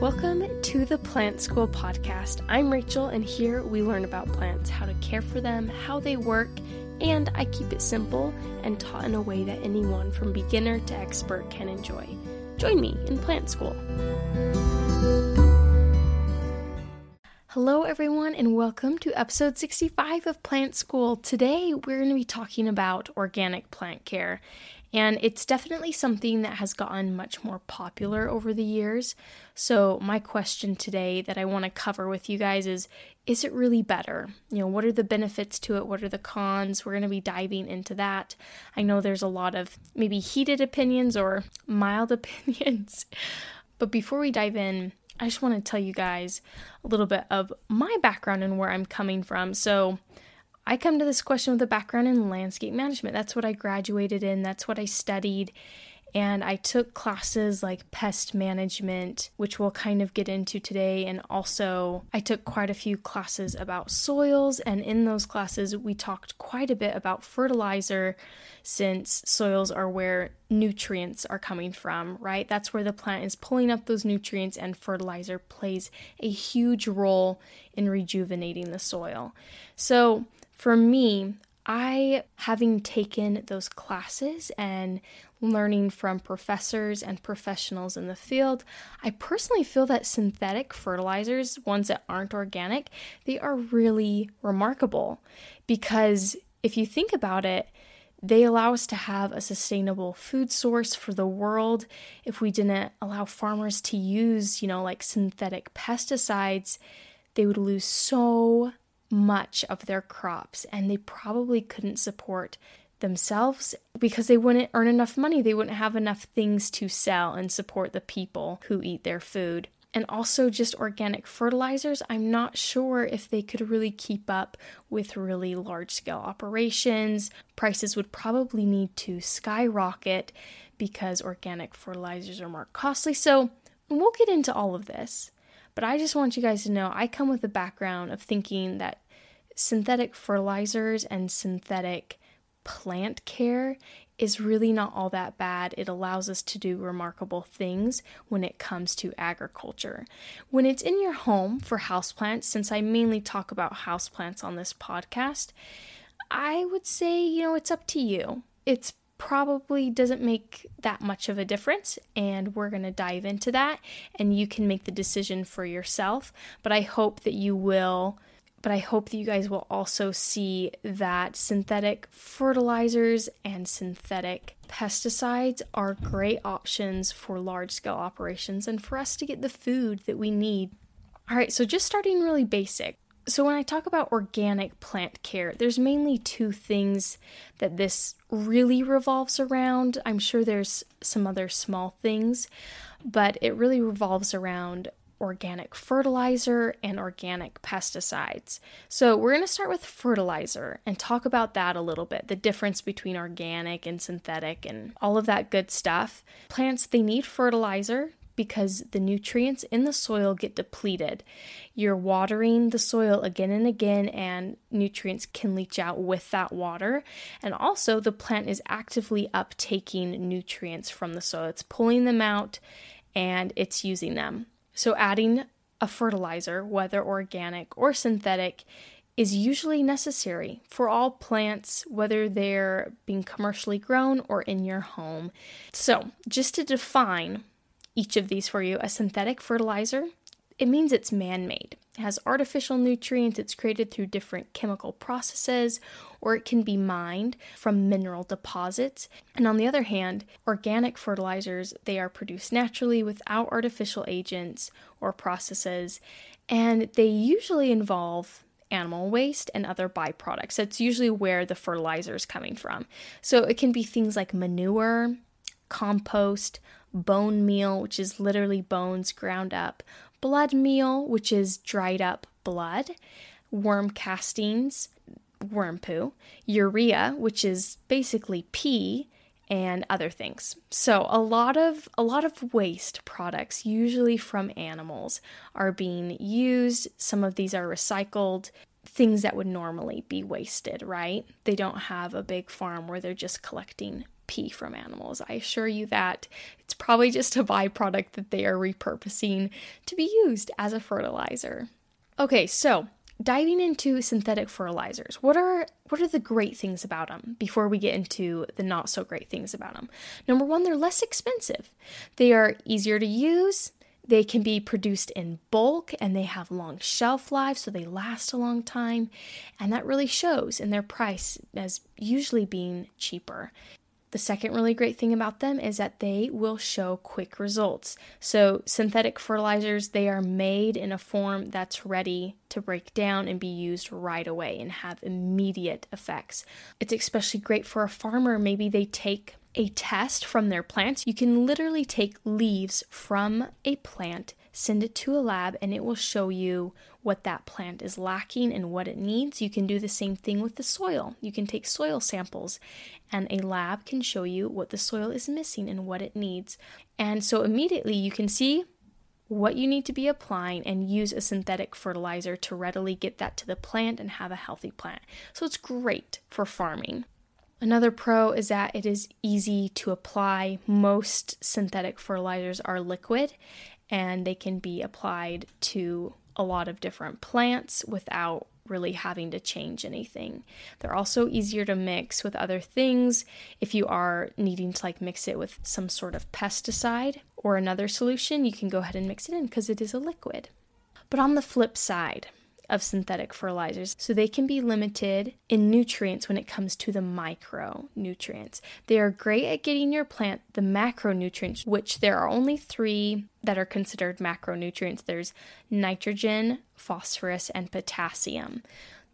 Welcome to the Plant School podcast. I'm Rachel, and here we learn about plants, how to care for them, how they work, and I keep it simple and taught in a way that anyone from beginner to expert can enjoy. Join me in Plant School. Hello, everyone, and welcome to episode 65 of Plant School. Today, we're going to be talking about organic plant care. And it's definitely something that has gotten much more popular over the years. So, my question today that I want to cover with you guys is Is it really better? You know, what are the benefits to it? What are the cons? We're going to be diving into that. I know there's a lot of maybe heated opinions or mild opinions. But before we dive in, I just want to tell you guys a little bit of my background and where I'm coming from. So, I come to this question with a background in landscape management. That's what I graduated in, that's what I studied. And I took classes like pest management, which we'll kind of get into today. And also, I took quite a few classes about soils. And in those classes, we talked quite a bit about fertilizer, since soils are where nutrients are coming from, right? That's where the plant is pulling up those nutrients, and fertilizer plays a huge role in rejuvenating the soil. So, for me, I, having taken those classes and learning from professors and professionals in the field, I personally feel that synthetic fertilizers, ones that aren't organic, they are really remarkable because if you think about it, they allow us to have a sustainable food source for the world. If we didn't allow farmers to use, you know, like synthetic pesticides, they would lose so much of their crops and they probably couldn't support themselves because they wouldn't earn enough money. They wouldn't have enough things to sell and support the people who eat their food. And also, just organic fertilizers, I'm not sure if they could really keep up with really large scale operations. Prices would probably need to skyrocket because organic fertilizers are more costly. So, we'll get into all of this. But I just want you guys to know I come with a background of thinking that synthetic fertilizers and synthetic plant care is really not all that bad. It allows us to do remarkable things when it comes to agriculture. When it's in your home for houseplants, since I mainly talk about houseplants on this podcast, I would say, you know, it's up to you. It's probably doesn't make that much of a difference and we're going to dive into that and you can make the decision for yourself but i hope that you will but I hope that you guys will also see that synthetic fertilizers and synthetic pesticides are great options for large scale operations and for us to get the food that we need. All right, so just starting really basic. So, when I talk about organic plant care, there's mainly two things that this really revolves around. I'm sure there's some other small things, but it really revolves around organic fertilizer and organic pesticides. So, we're going to start with fertilizer and talk about that a little bit the difference between organic and synthetic and all of that good stuff. Plants, they need fertilizer because the nutrients in the soil get depleted. You're watering the soil again and again, and nutrients can leach out with that water. And also, the plant is actively uptaking nutrients from the soil, it's pulling them out and it's using them. So, adding a fertilizer, whether organic or synthetic, is usually necessary for all plants, whether they're being commercially grown or in your home. So, just to define each of these for you, a synthetic fertilizer, it means it's man made. It has artificial nutrients, it's created through different chemical processes, or it can be mined from mineral deposits. And on the other hand, organic fertilizers, they are produced naturally without artificial agents or processes, and they usually involve animal waste and other byproducts. That's usually where the fertilizer is coming from. So it can be things like manure, compost, bone meal, which is literally bones ground up, blood meal, which is dried up blood, worm castings, worm poo, urea, which is basically pee, and other things. So a lot of a lot of waste products usually from animals are being used. Some of these are recycled things that would normally be wasted, right? They don't have a big farm where they're just collecting pee from animals. I assure you that it's probably just a byproduct that they are repurposing to be used as a fertilizer. Okay, so diving into synthetic fertilizers what are what are the great things about them before we get into the not so great things about them number one they're less expensive. They are easier to use. They can be produced in bulk and they have long shelf lives so they last a long time. And that really shows in their price as usually being cheaper the second really great thing about them is that they will show quick results. So, synthetic fertilizers, they are made in a form that's ready to break down and be used right away and have immediate effects. It's especially great for a farmer. Maybe they take a test from their plants. You can literally take leaves from a plant send it to a lab, and it will show you what that plant is lacking and what it needs. You can do the same thing with the soil. You can take soil samples, and a lab can show you what the soil is missing and what it needs. And so immediately you can see what you need to be applying and use a synthetic fertilizer to readily get that to the plant and have a healthy plant. So it's great for farming. Another pro is that it is easy to apply. Most synthetic fertilizers are liquid and they can be applied to a lot of different plants without really having to change anything. They're also easier to mix with other things if you are needing to like mix it with some sort of pesticide or another solution, you can go ahead and mix it in because it is a liquid. But on the flip side, of synthetic fertilizers. So they can be limited in nutrients when it comes to the micronutrients. They are great at getting your plant the macronutrients, which there are only three that are considered macronutrients there's nitrogen, phosphorus, and potassium.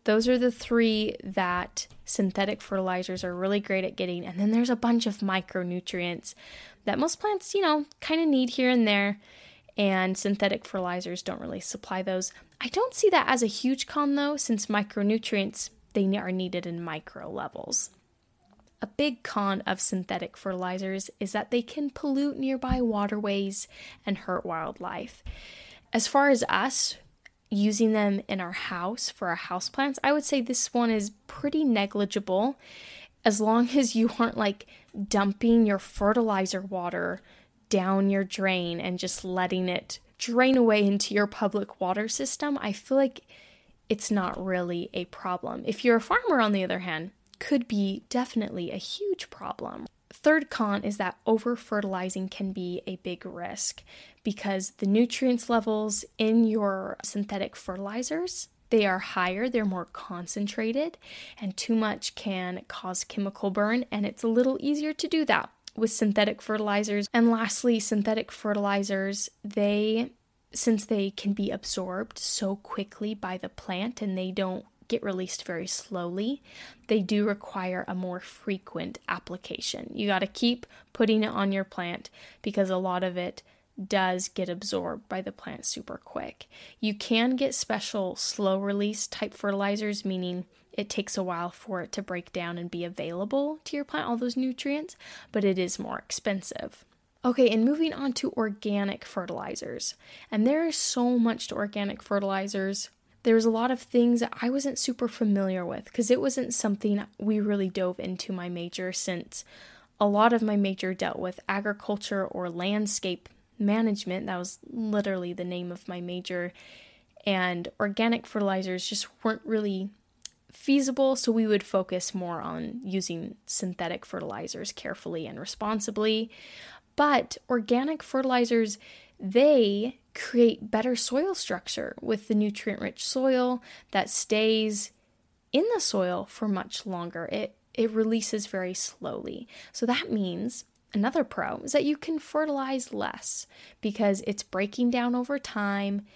Those are the three that synthetic fertilizers are really great at getting. And then there's a bunch of micronutrients that most plants, you know, kind of need here and there and synthetic fertilizers don't really supply those. I don't see that as a huge con though, since micronutrients they are needed in micro levels. A big con of synthetic fertilizers is that they can pollute nearby waterways and hurt wildlife. As far as us using them in our house for our houseplants, I would say this one is pretty negligible as long as you aren't like dumping your fertilizer water down your drain and just letting it drain away into your public water system, I feel like it's not really a problem. If you're a farmer, on the other hand, could be definitely a huge problem. Third con is that over fertilizing can be a big risk because the nutrients levels in your synthetic fertilizers they are higher, they're more concentrated, and too much can cause chemical burn, and it's a little easier to do that with synthetic fertilizers. And lastly, synthetic fertilizers, they since they can be absorbed so quickly by the plant and they don't get released very slowly, they do require a more frequent application. You got to keep putting it on your plant because a lot of it does get absorbed by the plant super quick. You can get special slow release type fertilizers, meaning it takes a while for it to break down and be available to your plant, all those nutrients, but it is more expensive. Okay, and moving on to organic fertilizers. And there is so much to organic fertilizers. There's a lot of things that I wasn't super familiar with because it wasn't something we really dove into my major since a lot of my major dealt with agriculture or landscape management. That was literally the name of my major. And organic fertilizers just weren't really feasible, so we would focus more on using synthetic fertilizers carefully and responsibly. But organic fertilizers, they create better soil structure with the nutrient rich soil that stays in the soil for much longer. It it releases very slowly. So that means another pro is that you can fertilize less because it's breaking down over time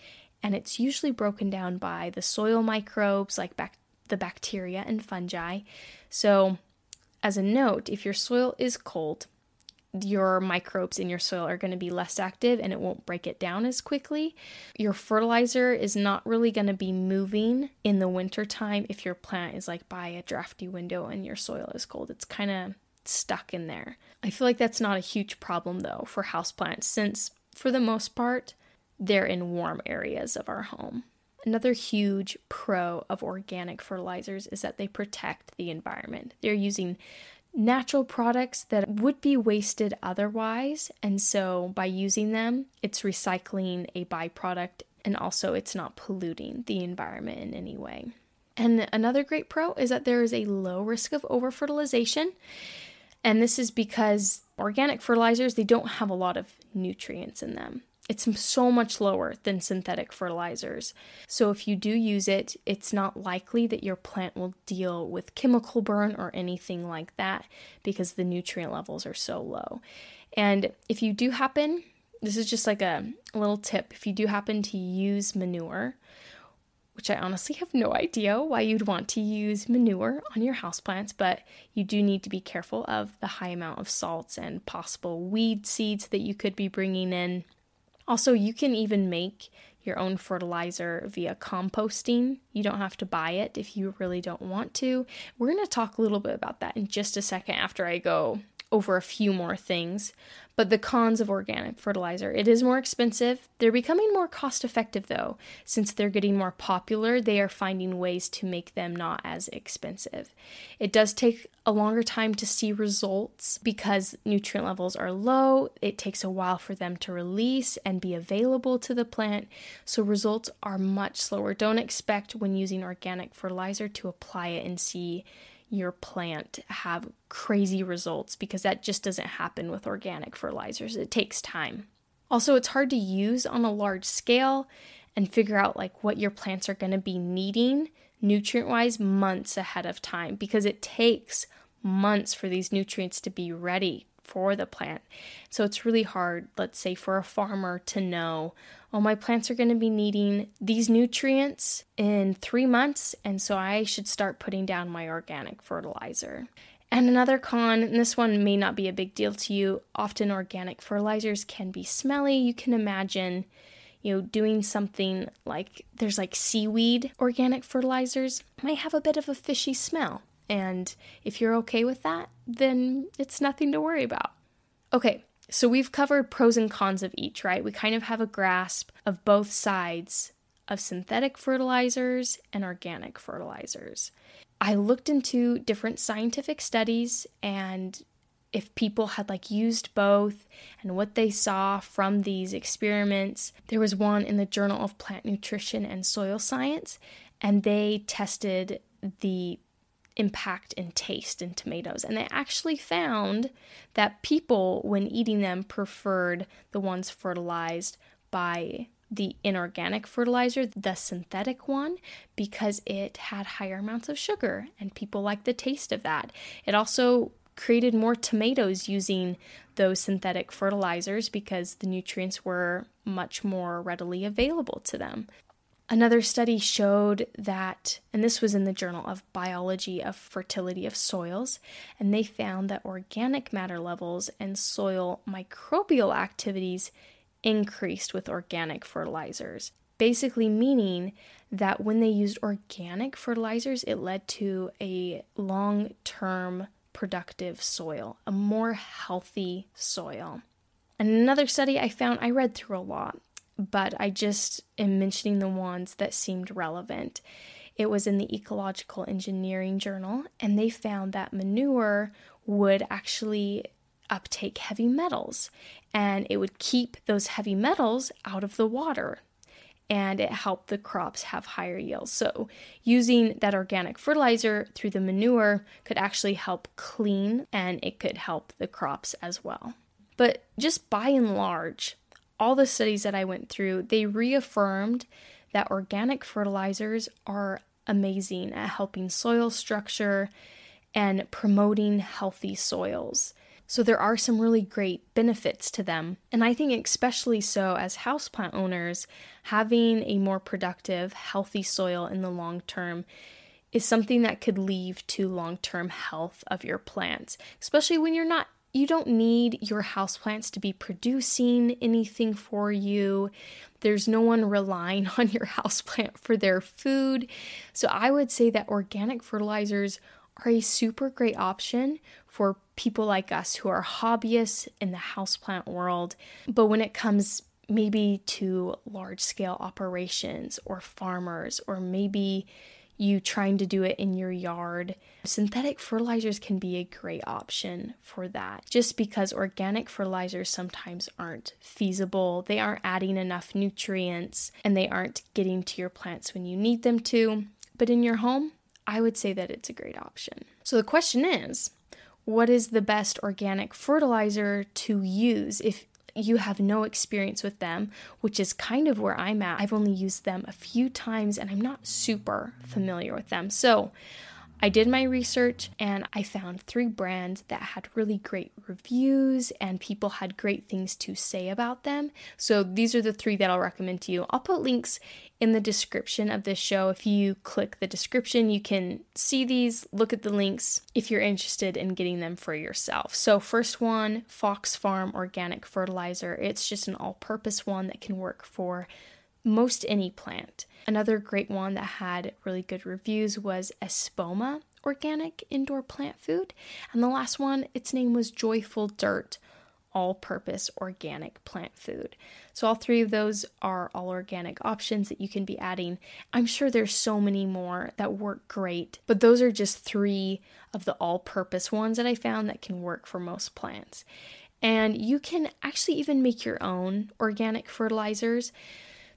and it's usually broken down by the soil microbes like bac- the bacteria and fungi. So, as a note, if your soil is cold, your microbes in your soil are going to be less active and it won't break it down as quickly. Your fertilizer is not really going to be moving in the wintertime if your plant is like by a drafty window and your soil is cold. It's kind of stuck in there. I feel like that's not a huge problem though for houseplants since for the most part they're in warm areas of our home. Another huge pro of organic fertilizers is that they protect the environment. They're using natural products that would be wasted otherwise. And so by using them, it's recycling a byproduct and also it's not polluting the environment in any way. And another great pro is that there is a low risk of overfertilization. And this is because organic fertilizers, they don't have a lot of nutrients in them. It's so much lower than synthetic fertilizers. So, if you do use it, it's not likely that your plant will deal with chemical burn or anything like that because the nutrient levels are so low. And if you do happen, this is just like a, little tip if you do happen to use manure, which I honestly have no idea why you'd want to use manure on your houseplants, but you do need to be careful of the high amount of salts and possible weed seeds that you could be bringing in. Also, you can even make your own fertilizer via composting. You don't have to buy it if you really don't want to. We're going to talk a little bit about that in just a second after I go over a few more things. But the cons of organic fertilizer it is more expensive. They're becoming more cost effective though. Since they're getting more popular, they are finding ways to make them not as expensive. It does take a longer time to see results because nutrient levels are low. It takes a while for them to release and be available to the plant. So results are much slower. Don't expect when using organic fertilizer to apply it and see your plant have crazy results because that just doesn't happen with organic fertilizers. It takes time. Also, it's hard to use on a large scale and figure out like what your plants are going to be needing nutrient wise months ahead of time because it takes months for these nutrients to be ready for the plant. So it's really hard, let's say, for a farmer to know, oh, my plants are going to be needing these nutrients in three months, and so I should start putting down my organic fertilizer. And another con, and this one may not be a big deal to you, often organic fertilizers can be smelly. You can imagine, you know, doing something like there's like seaweed organic fertilizers might have a bit of a fishy smell. And if you're okay with that, then it's nothing to worry about. Okay, so we've covered pros and cons of each, right? We kind of have a grasp of both sides of synthetic fertilizers and organic fertilizers. I looked into different scientific studies and if people had like used both and what they saw from these experiments. There was one in the Journal of Plant Nutrition and Soil Science and they tested the impact in taste in tomatoes. And they actually found that people, when eating them, preferred the ones fertilized by the inorganic fertilizer, the synthetic one, because it had higher amounts of sugar and people liked the taste of that. It also created more tomatoes using those synthetic fertilizers because the nutrients were much more readily available to them. Another study showed that, and this was in the Journal of Biology of Fertility of Soils, and they found that organic matter levels and soil microbial activities increased with organic fertilizers. Basically, meaning that when they used organic fertilizers, it led to a long term productive soil, a more healthy soil. And another study I found, I read through a lot, but I just am mentioning the ones that seemed relevant. It was in the Ecological Engineering Journal, and they found that manure would actually uptake heavy metals and it would keep those heavy metals out of the water and it helped the crops have higher yields. So, using that organic fertilizer through the manure could actually help clean and it could help the crops as well. But just by and large, all the studies that I went through, they reaffirmed that organic fertilizers are amazing at helping soil structure and promoting healthy soils. So there are some really great benefits to them. And I think especially so as houseplant owners, having a more productive, healthy soil in the long term is something that could lead to long-term health of your plants, especially when you're not you don't need your houseplants to be producing anything for you. There's no one relying on your houseplant for their food. So I would say that organic fertilizers are a super great option for people like us who are hobbyists in the houseplant world. But when it comes maybe to large scale operations or farmers, or maybe you trying to do it in your yard, synthetic fertilizers can be a great option for that. Just because organic fertilizers sometimes aren't feasible, they aren't adding enough nutrients, and they aren't getting to your plants when you need them to. But in your home, I would say that it's a great option. So the question is, what is the best organic fertilizer to use if you have no experience with them, which is kind of where I'm at. I've only used them a few times and I'm not super familiar with them. So, I did my research and I found three brands that had really great reviews and people had great things to say about them. So these are the three that I'll recommend to you. I'll put links in the description of this show. If you click the description, you can see these, look at the links if you're interested in getting them for yourself. So, first one Fox Farm Organic Fertilizer. It's just an all purpose one that can work for most any plant. Another great one that had really good reviews was Espoma Organic Indoor Plant Food. And the last one, its name was Joyful Dirt All Purpose Organic Plant Food. So, all three of those are all organic options that you can be adding. I'm sure there's so many more that work great, but those are just three of the all purpose ones that I found that can work for most plants. And you can actually even make your own organic fertilizers.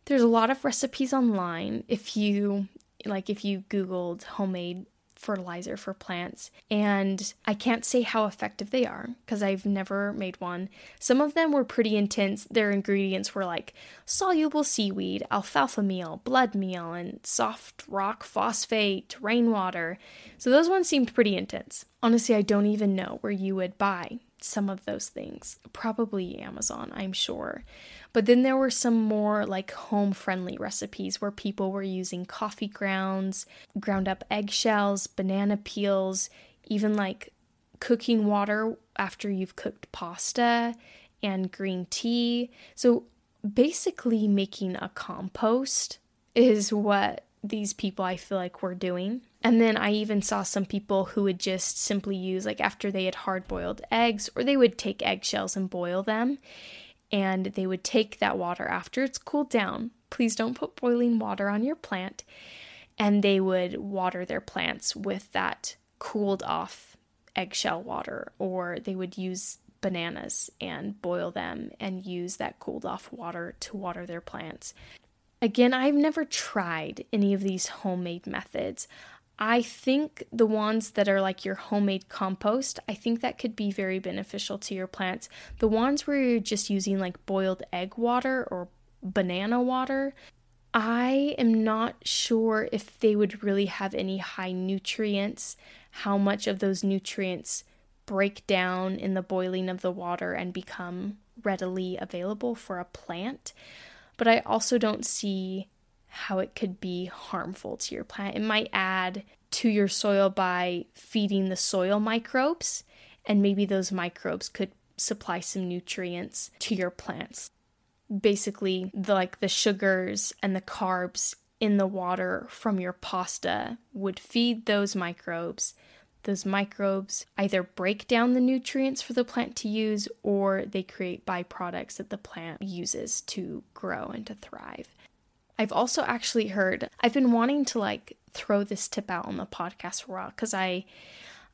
There's a lot of recipes online if you like if you googled homemade fertilizer for plants and I can't say how effective they are because I've never made one. Some of them were pretty intense. Their ingredients were like soluble seaweed, alfalfa meal, blood meal, and soft rock phosphate, rainwater. So those ones seemed pretty intense. Honestly, I don't even know where you would buy some of those things. Probably Amazon, I'm sure. But then there were some more like home friendly recipes where people were using coffee grounds, ground up eggshells, banana peels, even like cooking water after you've cooked pasta and green tea. So basically, making a compost is what these people I feel like were doing. And then I even saw some people who would just simply use, like, after they had hard boiled eggs, or they would take eggshells and boil them and they would take that water after it's cooled down. Please don't put boiling water on your plant. And they would water their plants with that cooled off eggshell water, or they would use bananas and boil them and use that cooled off water to water their plants. Again, I've never tried any of these homemade methods. I think the ones that are like your homemade compost, I think that could be very beneficial to your plants. The ones where you're just using like boiled egg water or banana water, I am not sure if they would really have any high nutrients, how much of those nutrients break down in the boiling of the water and become readily available for a plant. But I also don't see how it could be harmful to your plant. It might add to your soil by feeding the soil microbes, and maybe those microbes could supply some nutrients to your plants. Basically, the, like the sugars and the carbs in the water from your pasta would feed those microbes. Those microbes either break down the nutrients for the plant to use or they create byproducts that the plant uses to grow and to thrive. I've also actually heard, I've been wanting to like throw this tip out on the podcast raw because I.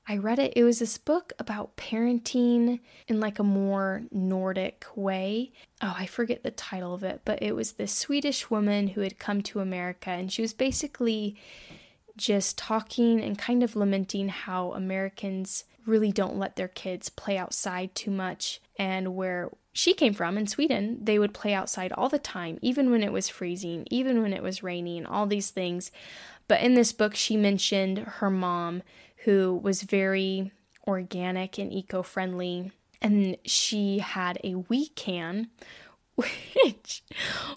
I read it. It was this book about parenting in like a more Nordic way. Oh, I forget the title of it, but it was this Swedish woman who had come to America and she was basically just talking and kind of lamenting how Americans really don't let their kids play outside too much and where she came from in Sweden, they would play outside all the time, even when it was freezing, even when it was raining, all these things. But in this book, she mentioned her mom, who was very organic and eco friendly, and she had a wee can, which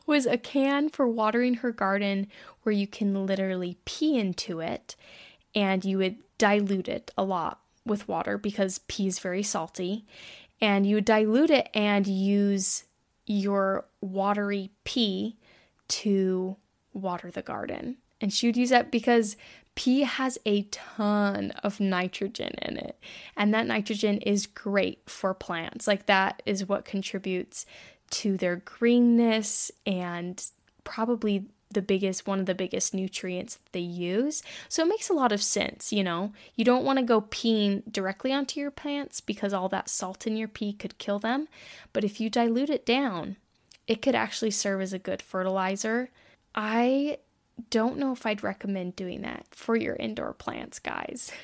was a can for watering her garden where you can literally pee into it and you would dilute it a lot with water because pee is very salty and you dilute it and use your watery pee to water the garden. And she would use that because pee has a ton of nitrogen in it. And that nitrogen is great for plants. Like, that is what contributes to their greenness and probably the biggest one of the biggest nutrients they use. So it makes a lot of sense, you know. You don't want to go peeing directly onto your plants because all that salt in your pee could kill them, but if you dilute it down, it could actually serve as a good fertilizer. I don't know if I'd recommend doing that for your indoor plants, guys.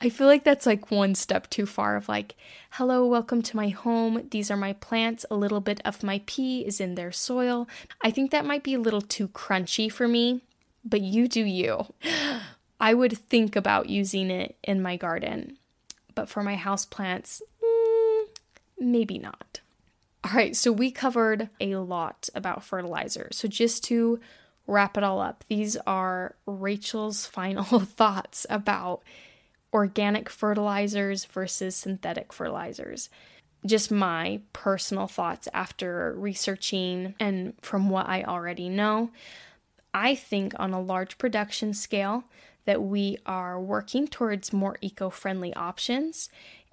I feel like that's like one step too far of like, hello, welcome to my home. These are my plants. A little bit of my pee is in their soil. I think that might be a little too crunchy for me, but you do you. I would think about using it in my garden, but for my house plants, mm, maybe not. All right, so we covered a lot about fertilizer. So just to wrap it all up, these are Rachel's final thoughts about organic fertilizers versus synthetic fertilizers. Just my personal thoughts after researching and from what I already know. I think on a large production scale that we are working towards more eco friendly options.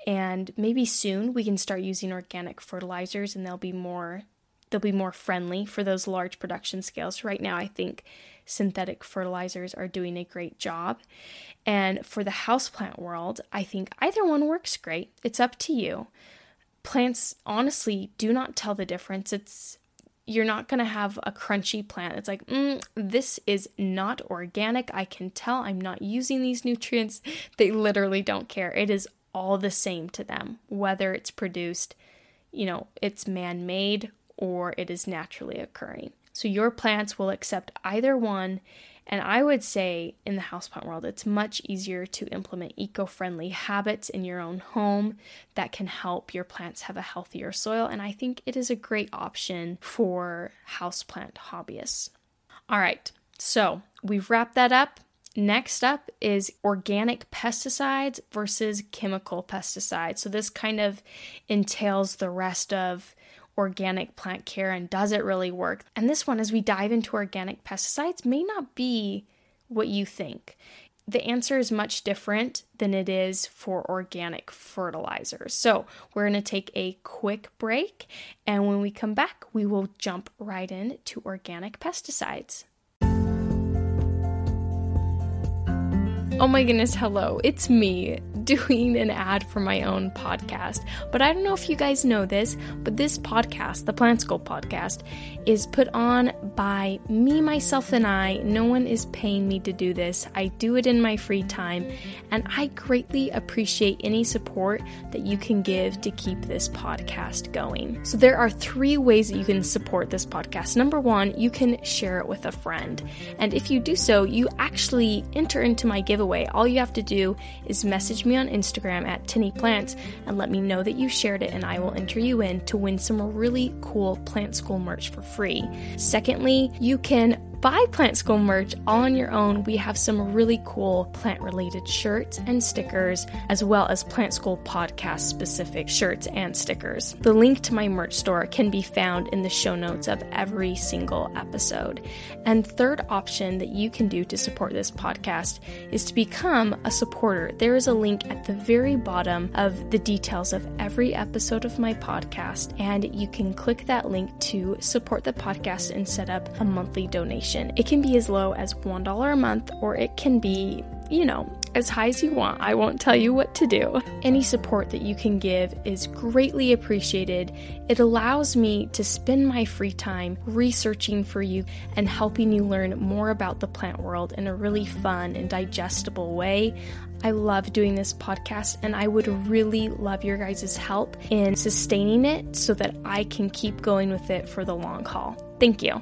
And maybe soon we can start using organic fertilizers and they'll be more they'll be more friendly for those large production scales. Right now I think synthetic fertilizers are doing a great job. And for the houseplant world, I think either one works great. It's up to you. Plants honestly do not tell the difference. It's you're not going to have a crunchy plant. It's like, mm, this is not organic. I can tell I'm not using these nutrients. They literally don't care. It is all the same to them, whether it's produced, you know, it's man made or it is naturally occurring. So your plants will accept either one. And I would say in the houseplant world, it's much easier to implement eco friendly habits in your own home that can help your plants have a healthier soil. And I think it is a great option for houseplant hobbyists. All right, so we've wrapped that up. Next up is organic pesticides versus chemical pesticides. So, this kind of entails the rest of organic plant care and does it really work? And this one, as we dive into organic pesticides, may not be what you think. The answer is much different than it is for organic fertilizers. So, we're going to take a quick break, and when we come back, we will jump right in to organic pesticides. Oh my goodness, hello, it's me doing an ad for my own podcast. But I don't know if you guys know this, but this podcast, the Plant School podcast, is put on by me, myself, and I. No one is paying me to do this. I do it in my free time, and I greatly appreciate any support that you can give to keep this podcast going. So, there are three ways that you can support this podcast. Number one, you can share it with a friend. And if you do so, you actually enter into my All you have to do is message me on Instagram at Tinny Plants and let me know that you shared it, and I will enter you in to win some really cool plant school merch for free. Secondly, you can buy Plant School merch all on your own. We have some really cool plant related shirts and stickers, as well as Plant School podcast specific shirts and stickers. The link to my merch store can be found in the show notes of every single episode. And third option that you can do to support this podcast is to become a supporter. There is a link at the very bottom of the details of every episode of my podcast, and you can click that link to support the podcast and set up a monthly donation It can be as low as $1 a month, or it can be, you know, as high as you want. I won't tell you what to do. Any support that you can give is greatly appreciated. It allows me to spend my free time researching for you and helping you learn more about the plant world in a really fun and digestible way. I love doing this podcast and I would really love your guys' help in sustaining it so that I can keep going with it for the long haul. Thank you.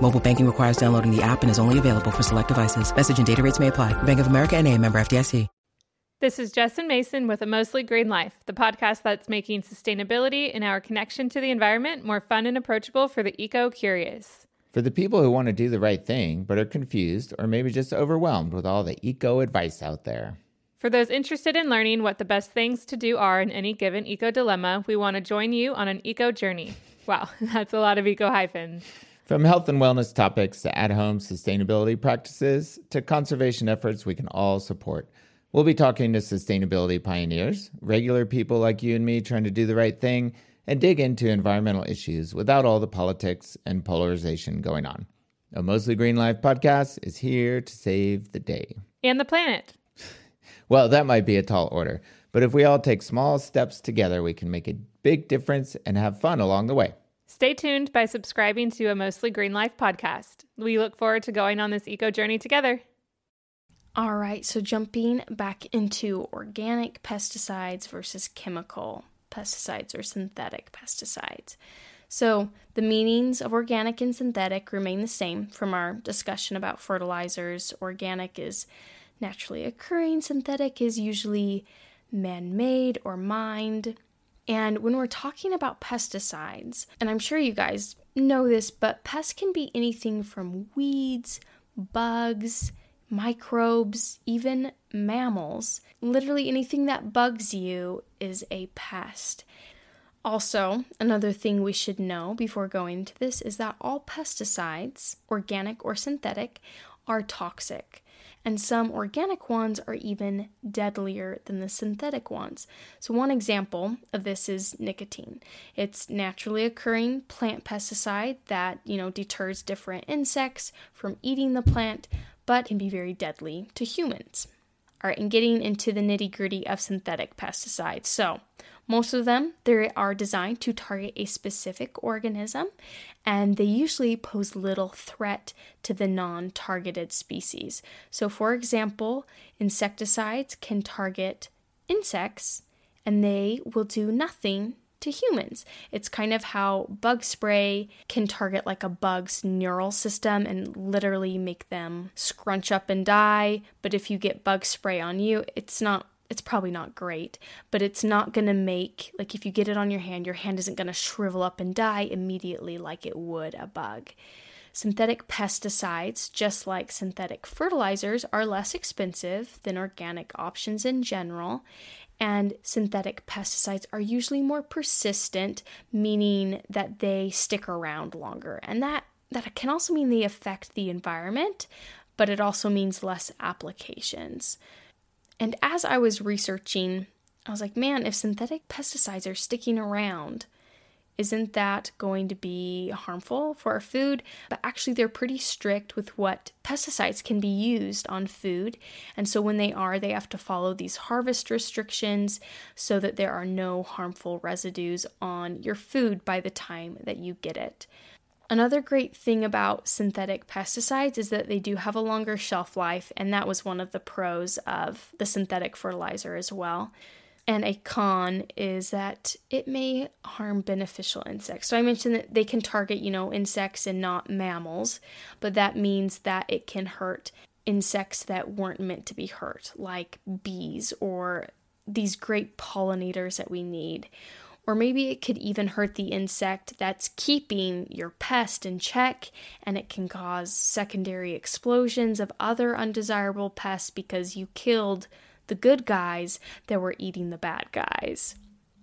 Mobile banking requires downloading the app and is only available for select devices. Message and data rates may apply. Bank of America and a member FDIC. This is Justin Mason with A Mostly Green Life, the podcast that's making sustainability and our connection to the environment more fun and approachable for the eco-curious. For the people who want to do the right thing but are confused or maybe just overwhelmed with all the eco advice out there. For those interested in learning what the best things to do are in any given eco dilemma, we want to join you on an eco journey. Wow, that's a lot of eco hyphens. From health and wellness topics to at home sustainability practices to conservation efforts we can all support. We'll be talking to sustainability pioneers, regular people like you and me trying to do the right thing, and dig into environmental issues without all the politics and polarization going on. A Mostly Green Life podcast is here to save the day. And the planet. Well, that might be a tall order, but if we all take small steps together, we can make a big difference and have fun along the way. Stay tuned by subscribing to a Mostly Green Life podcast. We look forward to going on this eco journey together. All right, so jumping back into organic pesticides versus chemical pesticides or synthetic pesticides. So, the meanings of organic and synthetic remain the same from our discussion about fertilizers. Organic is naturally occurring, synthetic is usually man made or mined. And when we're talking about pesticides, and I'm sure you guys know this, but pests can be anything from weeds, bugs, microbes, even mammals. Literally anything that bugs you is a pest. Also, another thing we should know before going into this is that all pesticides, organic or synthetic, are toxic, and some organic ones are even deadlier than the synthetic ones. So, one example of this is nicotine. It's naturally occurring plant pesticide that, you know, deters different insects from eating the plant, but can be very deadly to humans. All right, and getting into the nitty gritty of synthetic pesticides. So, most of them they are designed to target a specific organism, and they usually pose little threat to the non-targeted species. So, for example, insecticides can target insects, and they will do nothing to humans. It's kind of how bug spray can target like a bug's neural system and literally make them scrunch up and die. But if you get bug spray on you, it's not it's probably not great, but it's not to make, like, if you get it on your hand, your hand isn't to shrivel up and die immediately like it would a bug. Synthetic pesticides, just like synthetic fertilizers, are less expensive than organic options in general, and synthetic pesticides are usually more persistent, meaning that they stick around longer. And that, that can also mean they affect the environment, but it also means less applications. And as I was researching, I was like, man, if synthetic pesticides are sticking around, isn't that going to be harmful for our food? But actually, they're pretty strict with what pesticides can be used on food. And so, when they are, they have to follow these harvest restrictions so that there are no harmful residues on your food by the time that you get it. Another great thing about synthetic pesticides is that they do have a longer shelf life, and that was one of the pros of the synthetic fertilizer as well. And a con is that it may harm beneficial insects. So I mentioned that they can target, you know, insects and not mammals, but that means that it can hurt insects that weren't meant to be hurt, like bees or these great pollinators that we need. Or maybe it could even hurt the insect that's keeping your pest in check, and it can cause secondary explosions of other undesirable pests because you killed the good guys that were eating the bad guys.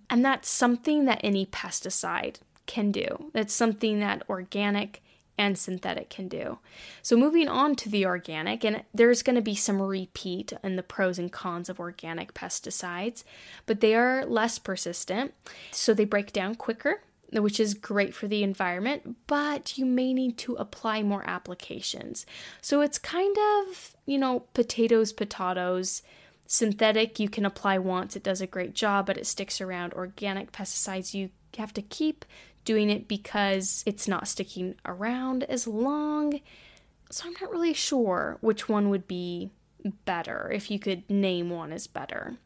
And that's something that any pesticide can do. That's something that organic and synthetic can do. So, moving on to the organic, and there's going to be some repeat in the pros and cons of organic pesticides, but they are less persistent, so they break down quicker. Which is great for the environment, but you may need to apply more applications. So it's kind of, you know, potatoes, potatoes. Synthetic, you can apply once, it does a great job, but it sticks around. Organic pesticides, you have to keep doing it because it's not sticking around as long. So I'm not really sure which one would be better, if you could name one as better.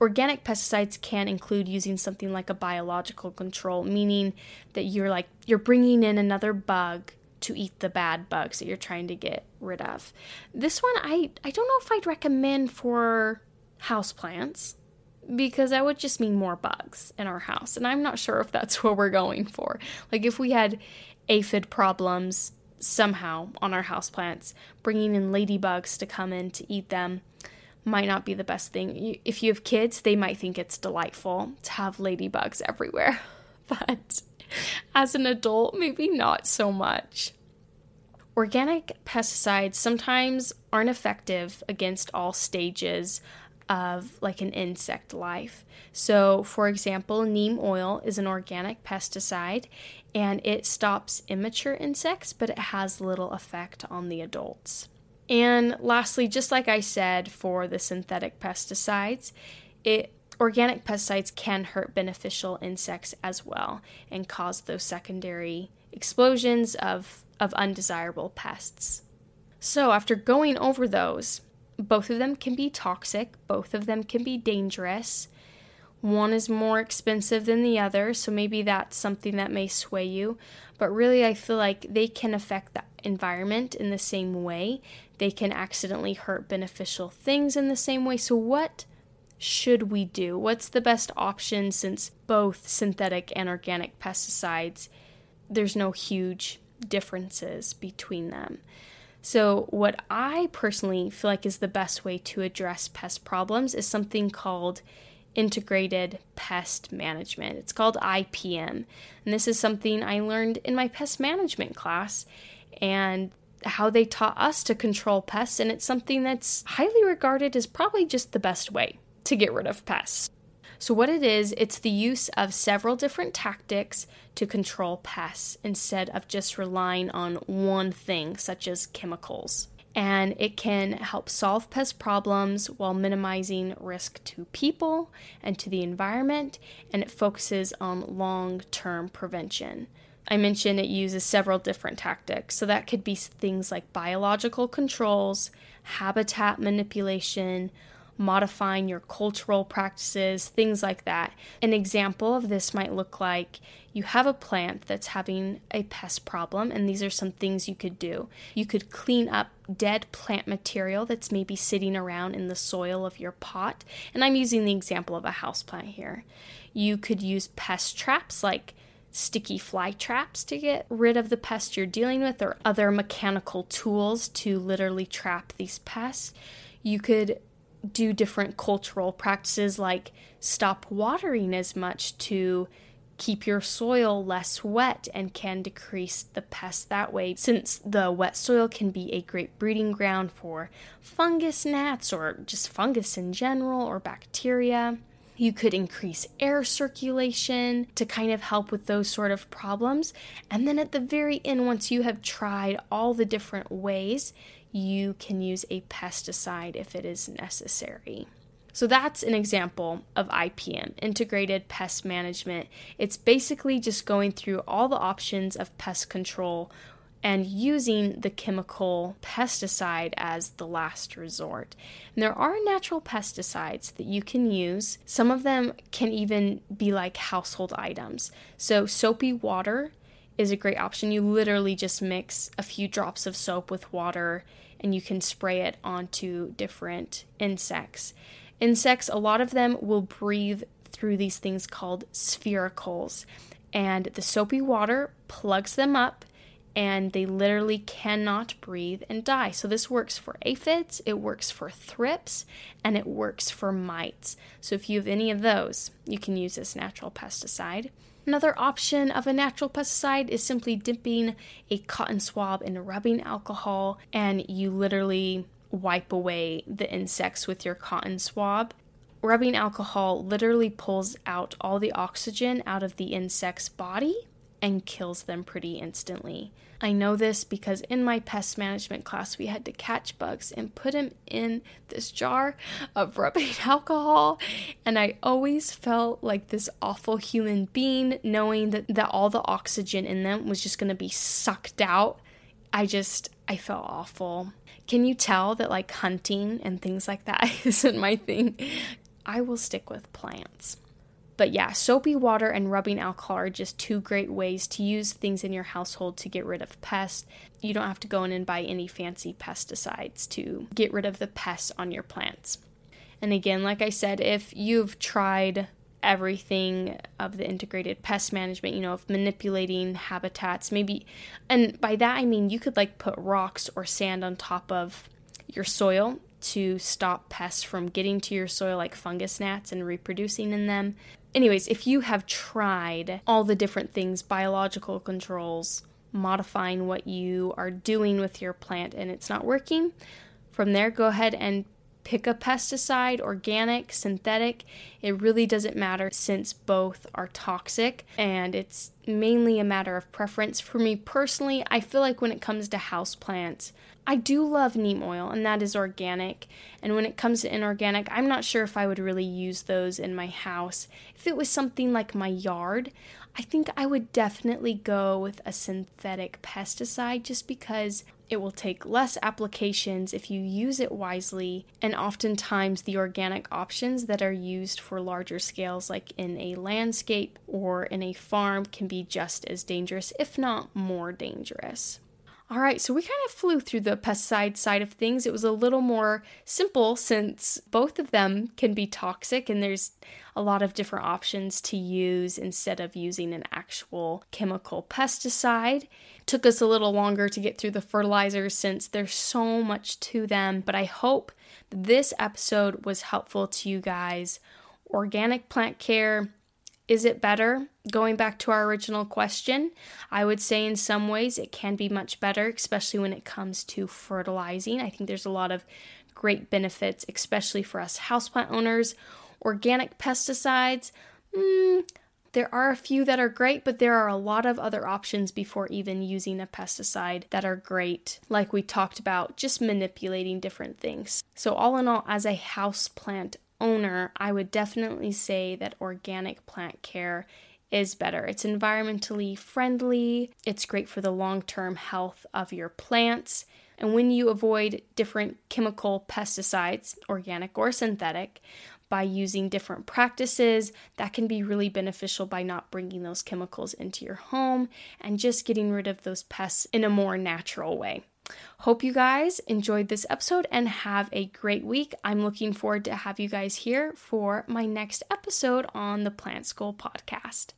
organic pesticides can include using something like a biological control, meaning that you're like you're bringing in another bug to eat the bad bugs that you're trying to get rid of. This one I I don't know if I'd recommend for houseplants because that would just mean more bugs in our house and I'm not sure if that's what we're going for. Like if we had aphid problems somehow on our houseplants, bringing in ladybugs to come in to eat them might not be the best thing. If you have kids, they might think it's delightful to have ladybugs everywhere. But as an adult, maybe not so much. Organic pesticides sometimes aren't effective against all stages of like an insect life. So, for example, neem oil is an organic pesticide and it stops immature insects, but it has little effect on the adults. And lastly, just like I said for the synthetic pesticides, it organic pesticides can hurt beneficial insects as well and cause those secondary explosions of, of undesirable pests. So, after going over those, both of them can be toxic, both of them can be dangerous. One is more expensive than the other, so maybe that's something that may sway you. But really, I feel like they can affect the environment in the same way. They can accidentally hurt beneficial things in the same way. So, what should we do? What's the best option since both synthetic and organic pesticides, there's no huge differences between them? So, what I personally feel like is the best way to address pest problems is something called integrated pest management. It's called IPM. And this is something I learned in my pest management class and how they taught us to control pests. And it's something that's highly regarded as probably just the best way to get rid of pests. So, what it is, it's the use of several different tactics to control pests instead of just relying on one thing, such as chemicals and it can help solve pest problems while minimizing risk to people and to the environment, and it focuses on long term prevention. I mentioned it uses several different tactics, so that could be things like biological controls, habitat manipulation, modifying your cultural practices, things like that. An example of this might look like you have a plant that's having a pest problem, and these are some things you could do. You could clean up dead plant material that's maybe sitting around in the soil of your pot, and I'm using the example of a house plant here. You could use pest traps like sticky fly traps to get rid of the pest you're dealing with, or other mechanical tools to literally trap these pests. You could do different cultural practices like stop watering as much to keep your soil less wet and can decrease the pests that way since the wet soil can be a great breeding ground for fungus gnats or just fungus in general or bacteria. You could increase air circulation to kind of help with those sort of problems. And then at the very end, once you have tried all the different ways, you can use a pesticide if it is necessary. So that's an example of IPM, integrated pest management. It's basically just going through all the options of pest control and using the chemical pesticide as the last resort. And there are natural pesticides that you can use. Some of them can even be like household items. So, soapy water is a great option. You literally just mix a few drops of soap with water and you can spray it onto different insects. Insects, a lot of them will breathe through these things called spiracles, and the soapy water plugs them up and they literally cannot breathe and die. So, this works for aphids, it works for thrips, and it works for mites. So, if you have any of those, you can use this natural pesticide. Another option of a natural pesticide is simply dipping a cotton swab in rubbing alcohol and you literally wipe away the insects with your cotton swab. Rubbing alcohol literally pulls out all the oxygen out of the insect's body and kills them pretty instantly. I know this because in my pest management class, we had to catch bugs and put them in this jar of rubbing alcohol. And I always felt like this awful human being, knowing that, that all the oxygen in them was just going to be sucked out. I just, I felt awful. Can you tell that like hunting and things like that isn't my thing? I will stick with plants. But yeah, soapy water and rubbing alcohol are just two great ways to use things in your household to get rid of pests. You don't have to go in and buy any fancy pesticides to get rid of the pests on your plants. And again, like I said, if you've tried everything of the integrated pest management, you know, of manipulating habitats, maybe, and by that I mean you could like put rocks or sand on top of your soil to stop pests from getting to your soil, like fungus gnats, and reproducing in them anyways, if you have tried all the different things, biological controls, modifying what you are doing with your plant and it's not working, from there go ahead and pick a pesticide, organic, synthetic. It really doesn't matter since both are toxic and it's mainly a matter of preference. For me personally, I feel like when it comes to houseplants, I do love neem oil, and that is organic. And when it comes to inorganic, I'm not sure if I would really use those in my house. If it was something like my yard, I think I would definitely go with a synthetic pesticide just because it will take less applications if you use it wisely, and oftentimes the organic options that are used for larger scales, like in a landscape or in a farm, can be just as dangerous, if not more dangerous. All right, so we kind of flew through the pesticide side of things. It was a little more simple since both of them can be toxic and there's a lot of different options to use instead of using an actual chemical pesticide. took us a little longer to get through the fertilizers since there's so much to them, but I hope this episode was helpful to you guys. Organic plant care is it better? Going back to our original question, I would say in some ways it can be much better, especially when it comes to fertilizing. I think there's a lot of great benefits, especially for us houseplant owners. Organic pesticides, mm, there are a few that are great, but there are a lot of other options before even using a pesticide that are great, like we talked about, just manipulating different things. So, all in all, as a houseplant owner, I would definitely say that organic plant care is better. It's environmentally friendly, it's great for the long term health of your plants. And when you avoid different chemical pesticides, organic or synthetic, by using different practices, that can be really beneficial by not bringing those chemicals into your home and just getting rid of those pests in a more natural way. Hope you guys enjoyed this episode and have a great week. I'm looking forward to have you guys here for my next episode on the Plant School podcast.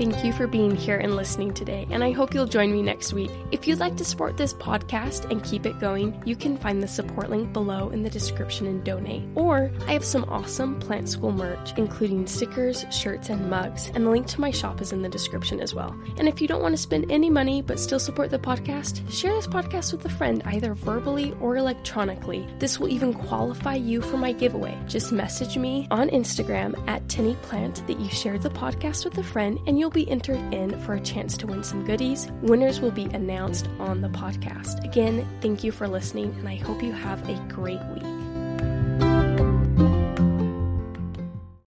Thank you for being here and listening today, and I hope you'll join me next week. If you'd like to support this podcast and keep it going, you can find the support link below in the description and donate. Or I have some awesome plant school merch, including stickers, shirts, and mugs, and the link to my shop is in the description as well. And if you don't want to spend any money but still support the podcast, share this podcast with a friend either verbally or electronically. This will even qualify you for my giveaway. Just message me on Instagram at TinnyPlant that you shared the podcast with a friend, and you'll be entered in for a chance to win some goodies. Winners will be announced on the podcast. Again, thank you for listening, and I hope you have a great week.